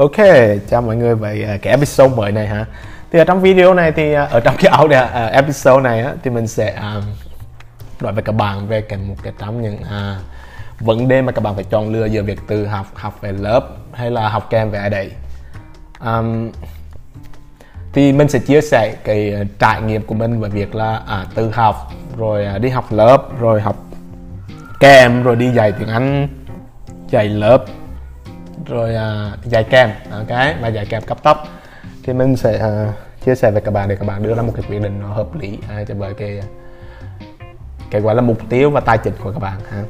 Ok, chào mọi người về à, cái episode mới này ha. Thì ở trong video này thì à, ở trong cái audio uh, episode này á, thì mình sẽ uh, nói với các bạn về cái một cái trong những uh, vấn đề mà các bạn phải chọn lựa giữa việc từ học học về lớp hay là học kèm về ai đấy. Um, thì mình sẽ chia sẻ cái trải nghiệm của mình về việc là à, tự học rồi à, đi học lớp rồi học kèm rồi đi dạy tiếng Anh dạy lớp rồi à, dài kèm. Ok và dài kèm cấp tốc thì mình sẽ à, chia sẻ với các bạn để các bạn đưa ra một cái quyết định nó hợp lý à, cho bởi cái à, cái gọi là mục tiêu và tài chính của các bạn ha.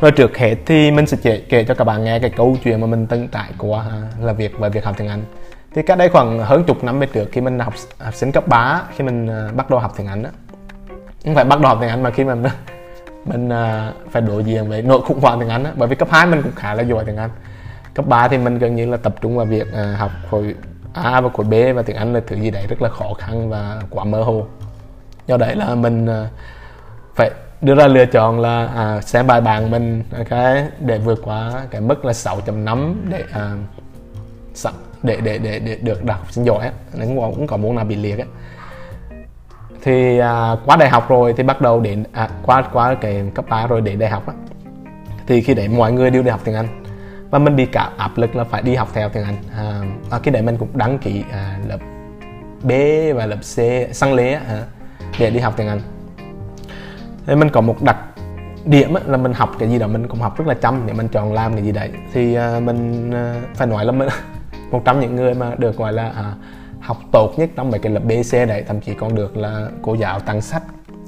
Rồi trước hết thì mình sẽ kể, kể cho các bạn nghe cái câu chuyện mà mình từng trải qua ha, là việc về việc học tiếng Anh. Thì cách đây khoảng hơn chục năm về trước khi mình học học sinh cấp 3 khi mình uh, bắt đầu học tiếng Anh đó không phải bắt đầu học tiếng Anh mà khi mình mình uh, phải đối diện với nội khủng hoảng tiếng Anh đó. bởi vì cấp 2 mình cũng khá là giỏi tiếng Anh cấp 3 thì mình gần như là tập trung vào việc à, học khối A và khối B và tiếng Anh là thứ gì đấy rất là khó khăn và quá mơ hồ. Do đấy là mình à, phải đưa ra lựa chọn là à, xem bài bản mình à, cái để vượt qua cái mức là 6.5 để à, để để để để được đạt học sinh giỏi á cũng cũng có muốn nào bị liệt á. Thì à, qua đại học rồi thì bắt đầu đến à, qua qua cái cấp 3 rồi đến đại học á thì khi đấy mọi người đều đi học tiếng Anh và mình bị cả áp lực là phải đi học theo tiếng Anh. À, à, cái đấy mình cũng đăng ký à, lớp B và lớp C sang lễ à, để đi học tiếng Anh. Thì mình có một đặc điểm là mình học cái gì đó mình cũng học rất là chăm để mình chọn làm cái gì đấy. Thì à, mình à, phải nói là mình một trong những người mà được gọi là à, học tốt nhất trong mấy cái lớp BC đấy thậm chí còn được là cô giáo tặng sách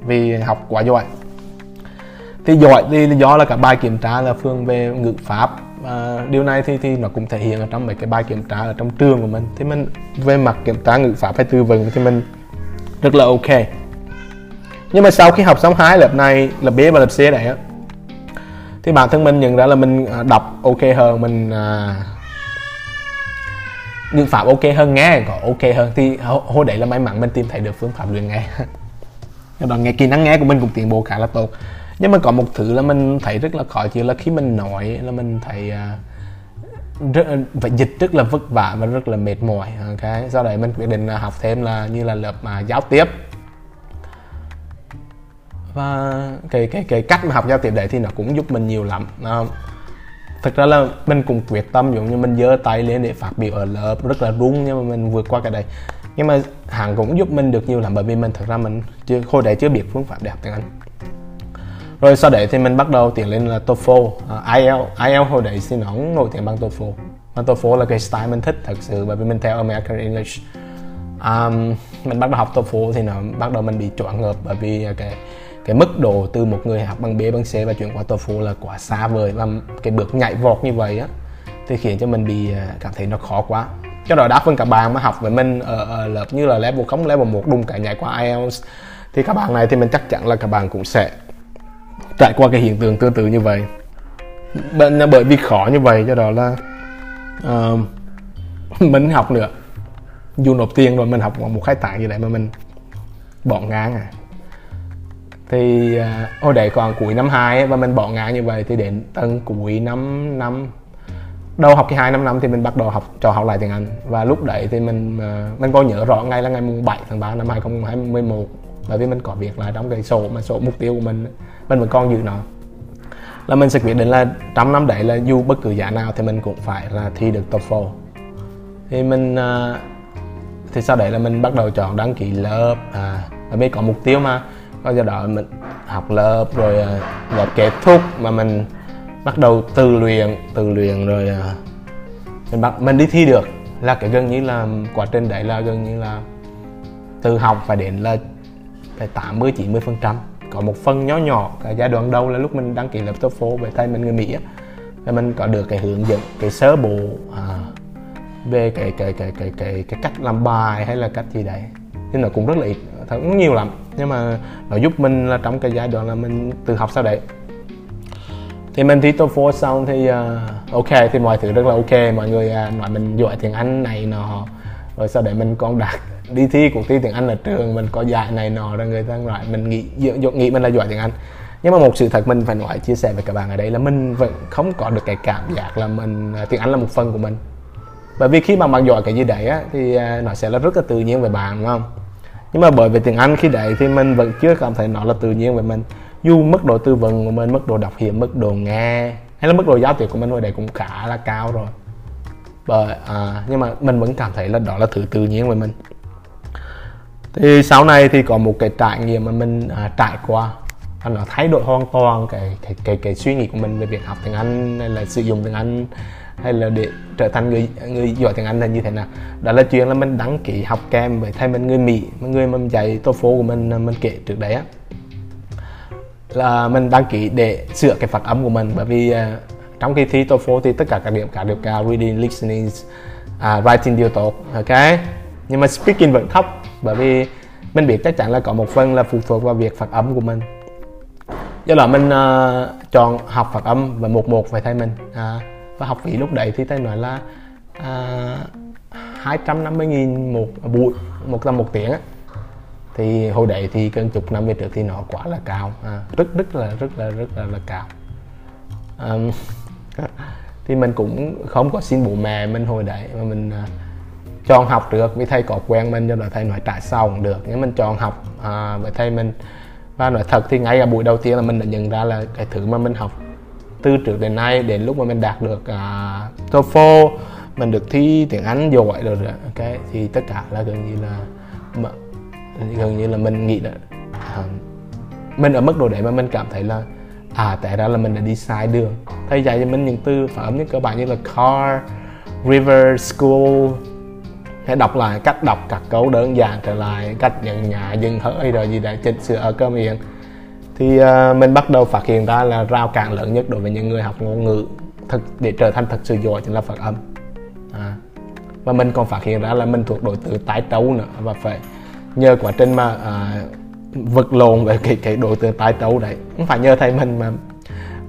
vì học quá giỏi. Thì giỏi thì do là cả bài kiểm tra là phương về ngữ pháp và điều này thì thì nó cũng thể hiện ở trong mấy cái bài kiểm tra ở trong trường của mình. Thì mình về mặt kiểm tra ngữ pháp hay tư vấn thì mình rất là ok. Nhưng mà sau khi học xong hai lớp này lớp B và lớp C này á thì bản thân mình nhận ra là mình à, đọc ok hơn mình à, ngữ pháp ok hơn nghe có ok hơn. Thì hồi đấy là may mắn mình tìm thấy được phương pháp luyện nghe. Đó nghe kỹ năng nghe của mình cũng tiến bộ khá là tốt nhưng mà có một thứ là mình thấy rất là khó chịu là khi mình nói là mình thấy uh, rất phải dịch rất là vất vả và rất là mệt mỏi ok? Do đấy mình quyết định là học thêm là như là lớp mà giao tiếp. Và cái cái cái cách mà học giao tiếp đấy thì nó cũng giúp mình nhiều lắm thực ra là mình cũng quyết tâm giống như mình giơ tay lên để phát biểu ở lớp rất là run nhưng mà mình vượt qua cái đấy. Nhưng mà hàng cũng giúp mình được nhiều lắm bởi vì mình thật ra mình chưa hồi đấy chưa biết phương pháp để học tiếng Anh rồi sau đấy thì mình bắt đầu tiến lên là TOEFL ờ, uh, IELTS IELTS hồi đấy thì nó nổi tiếng bằng TOEFL. Mà TOEFL là cái style mình thích thật sự bởi vì mình theo American English. Um, mình bắt đầu học TOEFL thì nó bắt đầu mình bị choáng ngợp bởi vì cái cái mức độ từ một người học bằng B bằng C và chuyển qua TOEFL là quá xa vời và cái bước nhảy vọt như vậy á thì khiến cho mình bị ờ, cảm thấy nó khó quá. Cho đó đa phần các bạn mà học với mình ở, ở lớp như là level không level một đùng cả nhảy qua IELTS thì các bạn này thì mình chắc chắn là các bạn cũng sẽ trải qua cái hiện tượng tương tự như vậy. Bởi vì khó như vậy cho đó là uh, mình học nữa. Dù nộp tiền rồi mình học một khai tạng gì đấy mà mình bỏ ngang à. Thì uh, hồi đấy còn cuối năm 2 và mình bỏ ngang như vậy thì đến tận cuối năm năm đầu học kỳ 2 năm năm thì mình bắt đầu học cho học lại tiếng Anh. Và lúc đấy thì mình uh, mình có nhớ rõ ngay là ngày mùng 7 tháng 3 năm 2021 bởi vì mình có việc là trong cái sổ mà sổ mục tiêu của mình mình vẫn còn giữ nó. Là mình sẽ quyết định là trong năm đấy là dù bất cứ giá nào thì mình cũng phải là thi được TOEFL thì mình uh, thì sau đấy là mình bắt đầu chọn đăng ký lớp à bởi vì có mục tiêu mà. Có do đó mình học lớp rồi là kết thúc mà mình bắt đầu từ luyện từ luyện rồi uh, mình bắt mình đi thi được. Là cái gần như là quá trình đấy là gần như là từ học phải đến là phải 80 90 phần trăm. Có một phần nhỏ nhỏ cái giai đoạn đầu là lúc mình đăng ký lớp TOEFL về tay mình người Mỹ á. Và mình có được cái hướng dẫn cái sơ bộ à, về cái cái cái cái cái cái cách làm bài hay là cách gì đấy. Nhưng nó cũng rất là ít thật cũng nhiều lắm. Nhưng mà nó giúp mình là trong cái giai đoạn là mình tự học sau đấy. Thì mình thi TOEFL xong thì uh, ok thì mọi thứ rất là ok. Mọi người uh, nói mình giỏi tiếng Anh này nọ rồi sau đấy mình còn đạt đi thi cuộc thi tiếng Anh ở trường, mình có giải này nọ, rồi người ta loại mình nghĩ nghĩ mình là giỏi tiếng Anh. Nhưng mà một sự thật mình phải nói, chia sẻ với các bạn ở đây là mình vẫn không có được cái cảm giác là mình à, tiếng Anh là một phần của mình. Bởi vì khi mà bạn giỏi cái gì đấy á, thì à, nó sẽ là rất là tự nhiên về bạn, đúng không? Nhưng mà bởi vì tiếng Anh khi đấy thì mình vẫn chưa cảm thấy nó là tự nhiên về mình. Dù mức độ tư vấn của mình, mức độ đọc hiểu, mức độ nghe, hay là mức độ giao tiếp của mình hồi đấy cũng khá là cao rồi bởi à, nhưng mà mình vẫn cảm thấy là đó là thứ tự nhiên với mình. Thì sau này thì có một cái trải nghiệm mà mình à, trải qua nó thay đổi hoàn toàn cái cái cái cái suy nghĩ của mình về việc học tiếng Anh hay là sử dụng tiếng Anh hay là để trở thành người người giỏi tiếng Anh là như thế nào. Đó là chuyện là mình đăng ký học kèm với thầy mình người Mỹ người mà dạy TOEFL của mình à, mình kể trước đấy á. Là mình đăng ký để sửa cái phát âm của mình bởi vì uh, trong kỳ thi TOEFL thì tất cả các điểm cả đều cao reading listening uh, writing đều tốt ok? Nhưng mà speaking vẫn thấp bởi vì mình biết chắc chắn là có một phần là phụ thuộc vào việc phát âm của mình. Do đó mình uh, chọn học phát âm và một một về thầy mình à, và học phí lúc đấy thì thầy nói là à, hai trăm năm mươi nghìn một buổi một tầm một tiếng á. Thì hồi đấy thì gần chục năm về trước thì nó quá là cao à, rất rất là rất là rất là, là cao. Um, thì mình cũng không có xin bố mẹ mình hồi đấy mà mình uh, chọn học được vì thầy có quen mình cho là thầy nói trả sau cũng được. Nhưng mình chọn học uh, với thầy mình. Và nói thật thì ngay ở buổi đầu tiên là mình đã nhận ra là cái thứ mà mình học từ trước đến nay đến lúc mà mình đạt được uh, TOEFL mình được thi tiếng Anh giỏi rồi, rồi ok thì tất cả là gần như là gần như là mình nghĩ là à, mình ở mức độ đấy mà mình cảm thấy là à tại đó là mình đã đi sai đường. Thầy dạy cho mình những từ phát âm như cơ bản như là car river school. Hãy đọc lại cách đọc các câu đơn giản trở lại cách nhận nhà dừng hơi rồi gì để chỉnh sửa ở cơ miệng. Thì uh, mình bắt đầu phát hiện ra là rào cản lớn nhất đối với những người học ngôn ngữ thực để trở thành thật sự giỏi chính là phát âm. À. và mình còn phát hiện ra là mình thuộc đội từ tái trấu nữa và phải nhờ quá trình mà uh, vật lộn về cái cái đối từ tái tấu đấy. Không phải nhờ thầy mình mà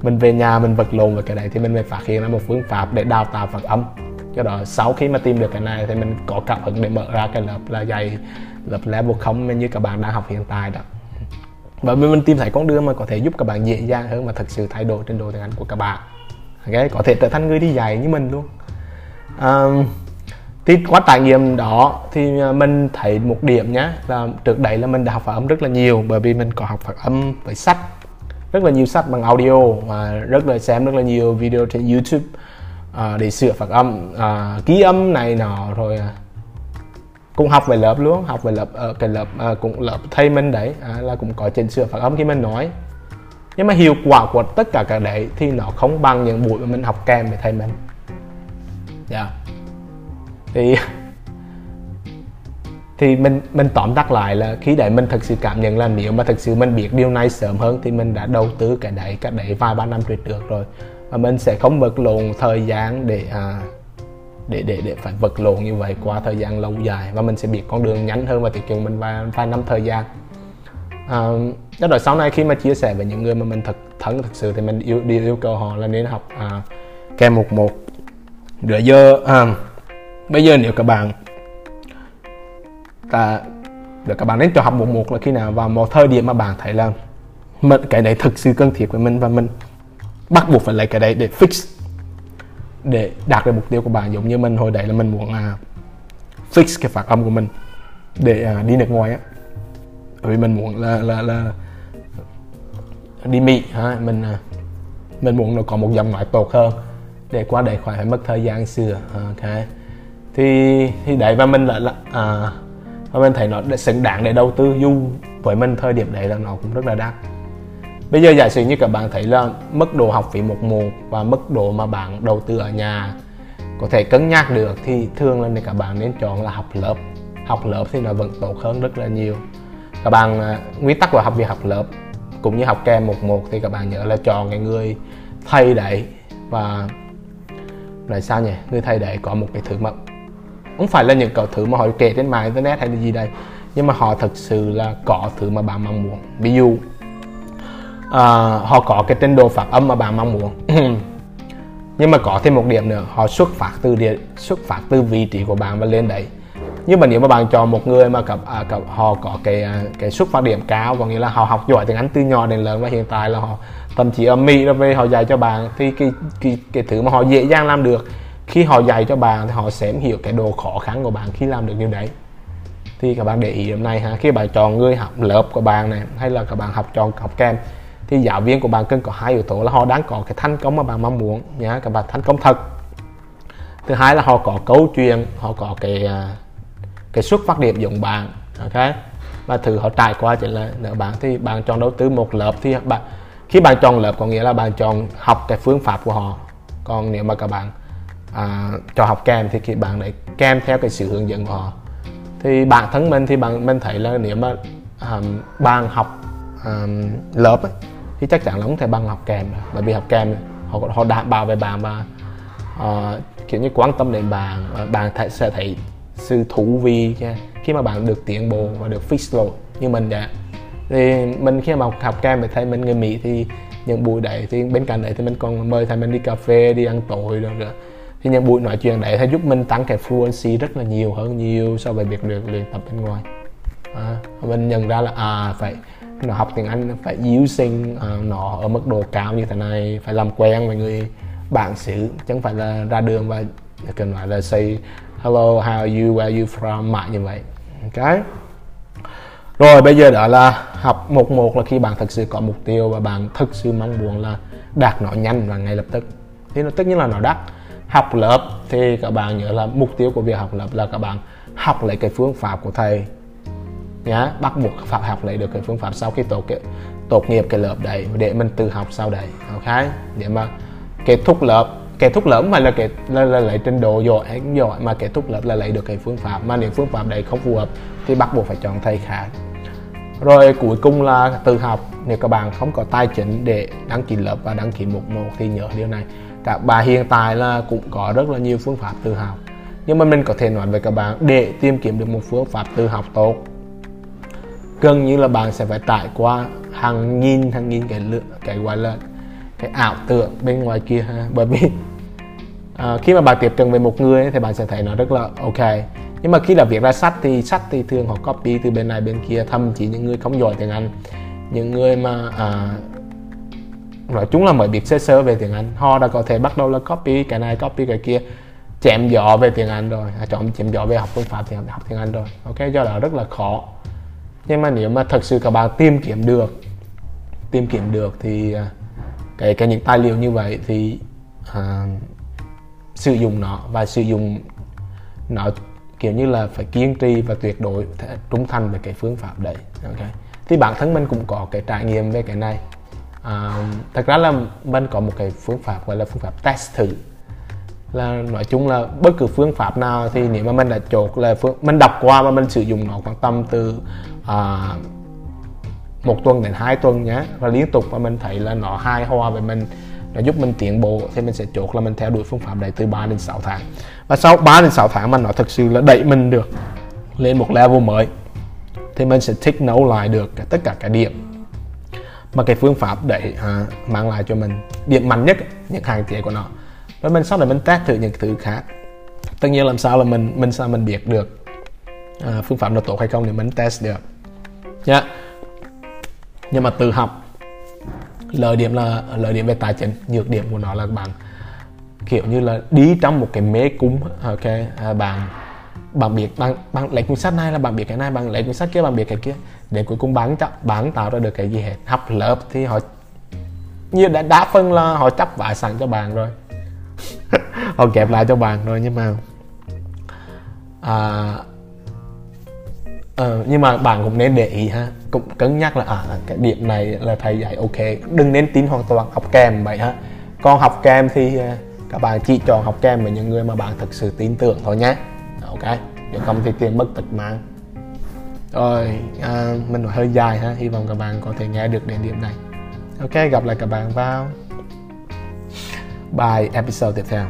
mình về nhà mình vật lộn về cái đấy thì mình mới phát hiện ra một phương pháp để đào tạo Phật âm. Do đó sau khi mà tìm được cái này thì mình có cảm hứng để mở ra cái lớp là dạy lớp level không như các bạn đang học hiện tại đó. Và mình tìm thấy con đường mà có thể giúp các bạn dễ dàng hơn và thực sự thay đổi trình độ tiếng Anh của các bạn. Okay? có thể trở thành người đi dạy như mình luôn. Um, thì qua trải nghiệm đó thì à, mình thấy một điểm nhá là trước đây là mình đã học phát âm rất là nhiều bởi vì mình có học phát âm với sách rất là nhiều sách bằng audio và rất là xem rất là nhiều video trên YouTube uh, để sửa phát âm uh, ký âm này nọ rồi uh, cũng học về lớp luôn học về lớp ở uh, cái lớp uh, cũng lớp thầy mình đấy uh, là cũng có chỉnh sửa phát âm khi mình nói nhưng mà hiệu quả của tất cả các đấy thì nó không bằng những buổi mà mình học kèm với thầy mình yeah. Thì thì mình mình tóm tắt lại là khi đấy mình thực sự cảm nhận là nếu mà thực sự mình biết điều này sớm hơn thì mình đã đầu tư cái đấy cách đấy vài ba năm trước rồi. Và mình sẽ không vật lộn thời gian để à, để để để phải vật lộn như vậy qua thời gian lâu dài. Và mình sẽ biết con đường nhanh hơn và tiết kiệm mình vài, vài năm thời gian. À, đó rồi sau này khi mà chia sẻ với những người mà mình thật thân thực sự thì mình yêu điều yêu cầu họ là nên học à, kem một một. Rửa dơ à, bây giờ nếu các bạn ta để các bạn đến cho học một một là khi nào vào một thời điểm mà bạn thấy là mình cái đấy thực sự cần thiết với mình và mình bắt buộc phải lấy cái đấy để fix để đạt được mục tiêu của bạn. Giống như mình hồi đấy là mình muốn à, fix cái phát âm của mình để à, đi nước ngoài á. Vì mình muốn là là là đi mỹ ha mình à, mình muốn nó có một dòng nói tốt hơn để qua đấy khỏi phải mất thời gian xưa ok? Thì thì đấy và mình lại là à, và mình thấy nó xứng đáng để đầu tư. Dù với mình thời điểm đấy là nó cũng rất là đắt. Bây giờ giả sử như các bạn thấy là mức độ học phí một một và mức độ mà bạn đầu tư ở nhà có thể cân nhắc được thì thường là để các bạn nên chọn là học lớp. Học lớp thì nó vẫn tốt hơn rất là nhiều. Các bạn à, nguyên tắc của học việc học lớp cũng như học kèm một một thì các bạn nhớ là chọn cái người thầy đấy. Và là sao nhỉ? Người thầy đấy có một cái thứ mà không phải là những cái thứ mà họ kể trên mạng internet hay là gì đây nhưng mà họ thật sự là có thứ mà bạn mong muốn. Ví dụ uh, họ có cái trình độ phát âm mà bạn mong muốn. Nhưng mà có thêm một điểm nữa họ xuất phát từ địa, xuất phát từ vị trí của bạn và lên đấy. Nhưng mà nếu mà bạn chọn một người mà cặp, à, cặp họ có cái à, cái xuất phát điểm cao có nghĩa là họ học giỏi tiếng Anh từ nhỏ đến lớn và hiện tại là họ thậm chí ở Mỹ rồi về họ dạy cho bạn thì cái cái cái thứ mà họ dễ dàng làm được khi họ dạy cho bạn thì họ sẽ hiểu cái độ khó khăn của bạn khi làm được điều đấy. Thì các bạn để ý điểm này ha, khi bạn chọn người học lớp của bạn này, hay là các bạn học chọn học kèm, thì giáo viên của bạn cần có hai yếu tố là họ đang có cái thành công mà bạn mong muốn nhá các bạn thành công thật. Thứ hai là họ có câu chuyện, họ có cái à, cái xuất phát điểm giống bạn, ok? Và thử họ trải qua chỉ là nữa bạn, thì bạn chọn đầu tư một lớp thì bạn, khi bạn chọn lớp có nghĩa là bạn chọn học cái phương pháp của họ. Còn nếu mà các bạn à, cho học kèm thì khi bạn để kèm theo cái sự hướng dẫn của họ. Thì bản thân mình thì bạn mình thấy là nếu mà um, bạn học um, lớp ấy, thì chắc chắn là không thể bằng học kèm bởi vì học kèm họ họ đảm bảo về bạn và uh, ờ, kiểu như quan tâm đến bạn và bạn thể, sẽ thấy sự thú vị khi mà bạn được tiến bộ và được fix lỗi như mình vậy thì mình khi mà học kèm thì thấy mình người mỹ thì những buổi đấy thì bên cạnh đấy thì mình còn mời thầy mình đi cà phê đi ăn tối rồi rồi thì những buổi nói chuyện đấy sẽ giúp mình tăng cái fluency rất là nhiều hơn nhiều so với việc được luyện tập bên ngoài. À, mình nhận ra là à phải nó học tiếng Anh phải using à, nó ở mức độ cao như thế này phải làm quen với người bạn xứ chứ không phải là ra đường và cần nói là say hello how are you? Where are you from? Mãi như vậy. Cái rồi bây giờ đó là học một một là khi bạn thực sự có mục tiêu và bạn thực sự mong muốn là đạt nó nhanh và ngay lập tức. Thì nó tất nhiên là nó đắt học lớp thì các bạn nhớ là mục tiêu của việc học lớp là các bạn học lấy cái phương pháp của thầy. Nhá bắt buộc phải học lấy được cái phương pháp sau khi tốt cái tốt nghiệp cái lớp đấy để mình tự học sau đấy ok? Để mà kết thúc lớp kết thúc lớp mà là cái là, là lấy trình độ giỏi hay giỏi mà kết thúc lớp là lấy được cái phương pháp mà nếu phương pháp đấy không phù hợp thì bắt buộc phải chọn thầy khác. Rồi cuối cùng là tự học nếu các bạn không có tài chính để đăng ký lớp và đăng ký một một thì nhớ điều này các bạn hiện tại là cũng có rất là nhiều phương pháp tự học. Nhưng mà mình có thể nói với các bạn để tìm kiếm được một phương pháp tự học tốt gần như là bạn sẽ phải trải qua hàng nghìn hàng nghìn cái lượng cái gọi là cái ảo tưởng bên ngoài kia ha. Bởi vì à, khi mà bạn tiếp cận với một người thì bạn sẽ thấy nó rất là ok. Nhưng mà khi là việc ra sách thì sách thì thường họ copy từ bên này bên kia thậm chí những người không giỏi tiếng Anh những người mà à, nói chúng là mọi việc sơ sơ về tiếng Anh. Họ đã có thể bắt đầu là copy cái này copy cái kia. Chém gió về tiếng Anh rồi. À, chọn chém gió về học phương pháp thì học tiếng Anh rồi. Ok do đó rất là khó. Nhưng mà nếu mà thật sự các bạn tìm kiếm được tìm kiếm được thì à, cái cái những tài liệu như vậy thì à, sử dụng nó và sử dụng nó kiểu như là phải kiên trì và tuyệt đối trung thành về cái phương pháp đấy. Ok. Thì bản thân mình cũng có cái trải nghiệm về cái này à, thật ra là mình có một cái phương pháp gọi là phương pháp test thử. Là nói chung là bất cứ phương pháp nào thì nếu mà mình đã chốt là phương mình đọc qua và mình sử dụng nó khoảng tầm từ à, một tuần đến hai tuần nhé và liên tục và mình thấy là nó hài hòa với mình nó giúp mình tiến bộ thì mình sẽ chốt là mình theo đuổi phương pháp đấy từ 3 đến 6 tháng. Và sau 3 đến 6 tháng mà nó thực sự là đẩy mình được lên một level mới thì mình sẽ thích nấu lại được tất cả các điểm mà cái phương pháp đấy à, mang lại cho mình điểm mạnh nhất những hạn chế của nó. Và mình sau này mình test thử những thứ khác. Tất nhiên làm sao là mình mình sao mình biết được à, phương pháp nó tốt hay không thì mình test được. Nhá. Yeah. nhưng mà tự học lợi điểm là lợi điểm về tài chính nhược điểm của nó là bạn. Kiểu như là đi trong một cái mê cung ok à, bạn bạn biết bạn bạn lấy cuốn sách này là bạn biết cái này bạn lấy cuốn sách kia bạn biết cái kia để cuối cùng bán chấp bán tạo ra được cái gì hết. Học lớp thì họ như đã đá phân là họ chấp vải sẵn cho bạn rồi. Họ kẹp lại cho bạn rồi nhưng mà à, uh, nhưng mà bạn cũng nên để ý ha. Cũng cân nhắc là à cái điểm này là thầy dạy ok. Đừng nên tin hoàn toàn học kèm vậy ha. Còn học kèm thì ờ, các bạn chỉ chọn học kèm với những người mà bạn thực sự tin tưởng thôi nhé ok nếu không thì tiền mất tật mang rồi à, mình hơi dài ha. Hy vọng các bạn có thể nghe được đến điểm này. Ok gặp lại các bạn vào bài episode tiếp theo.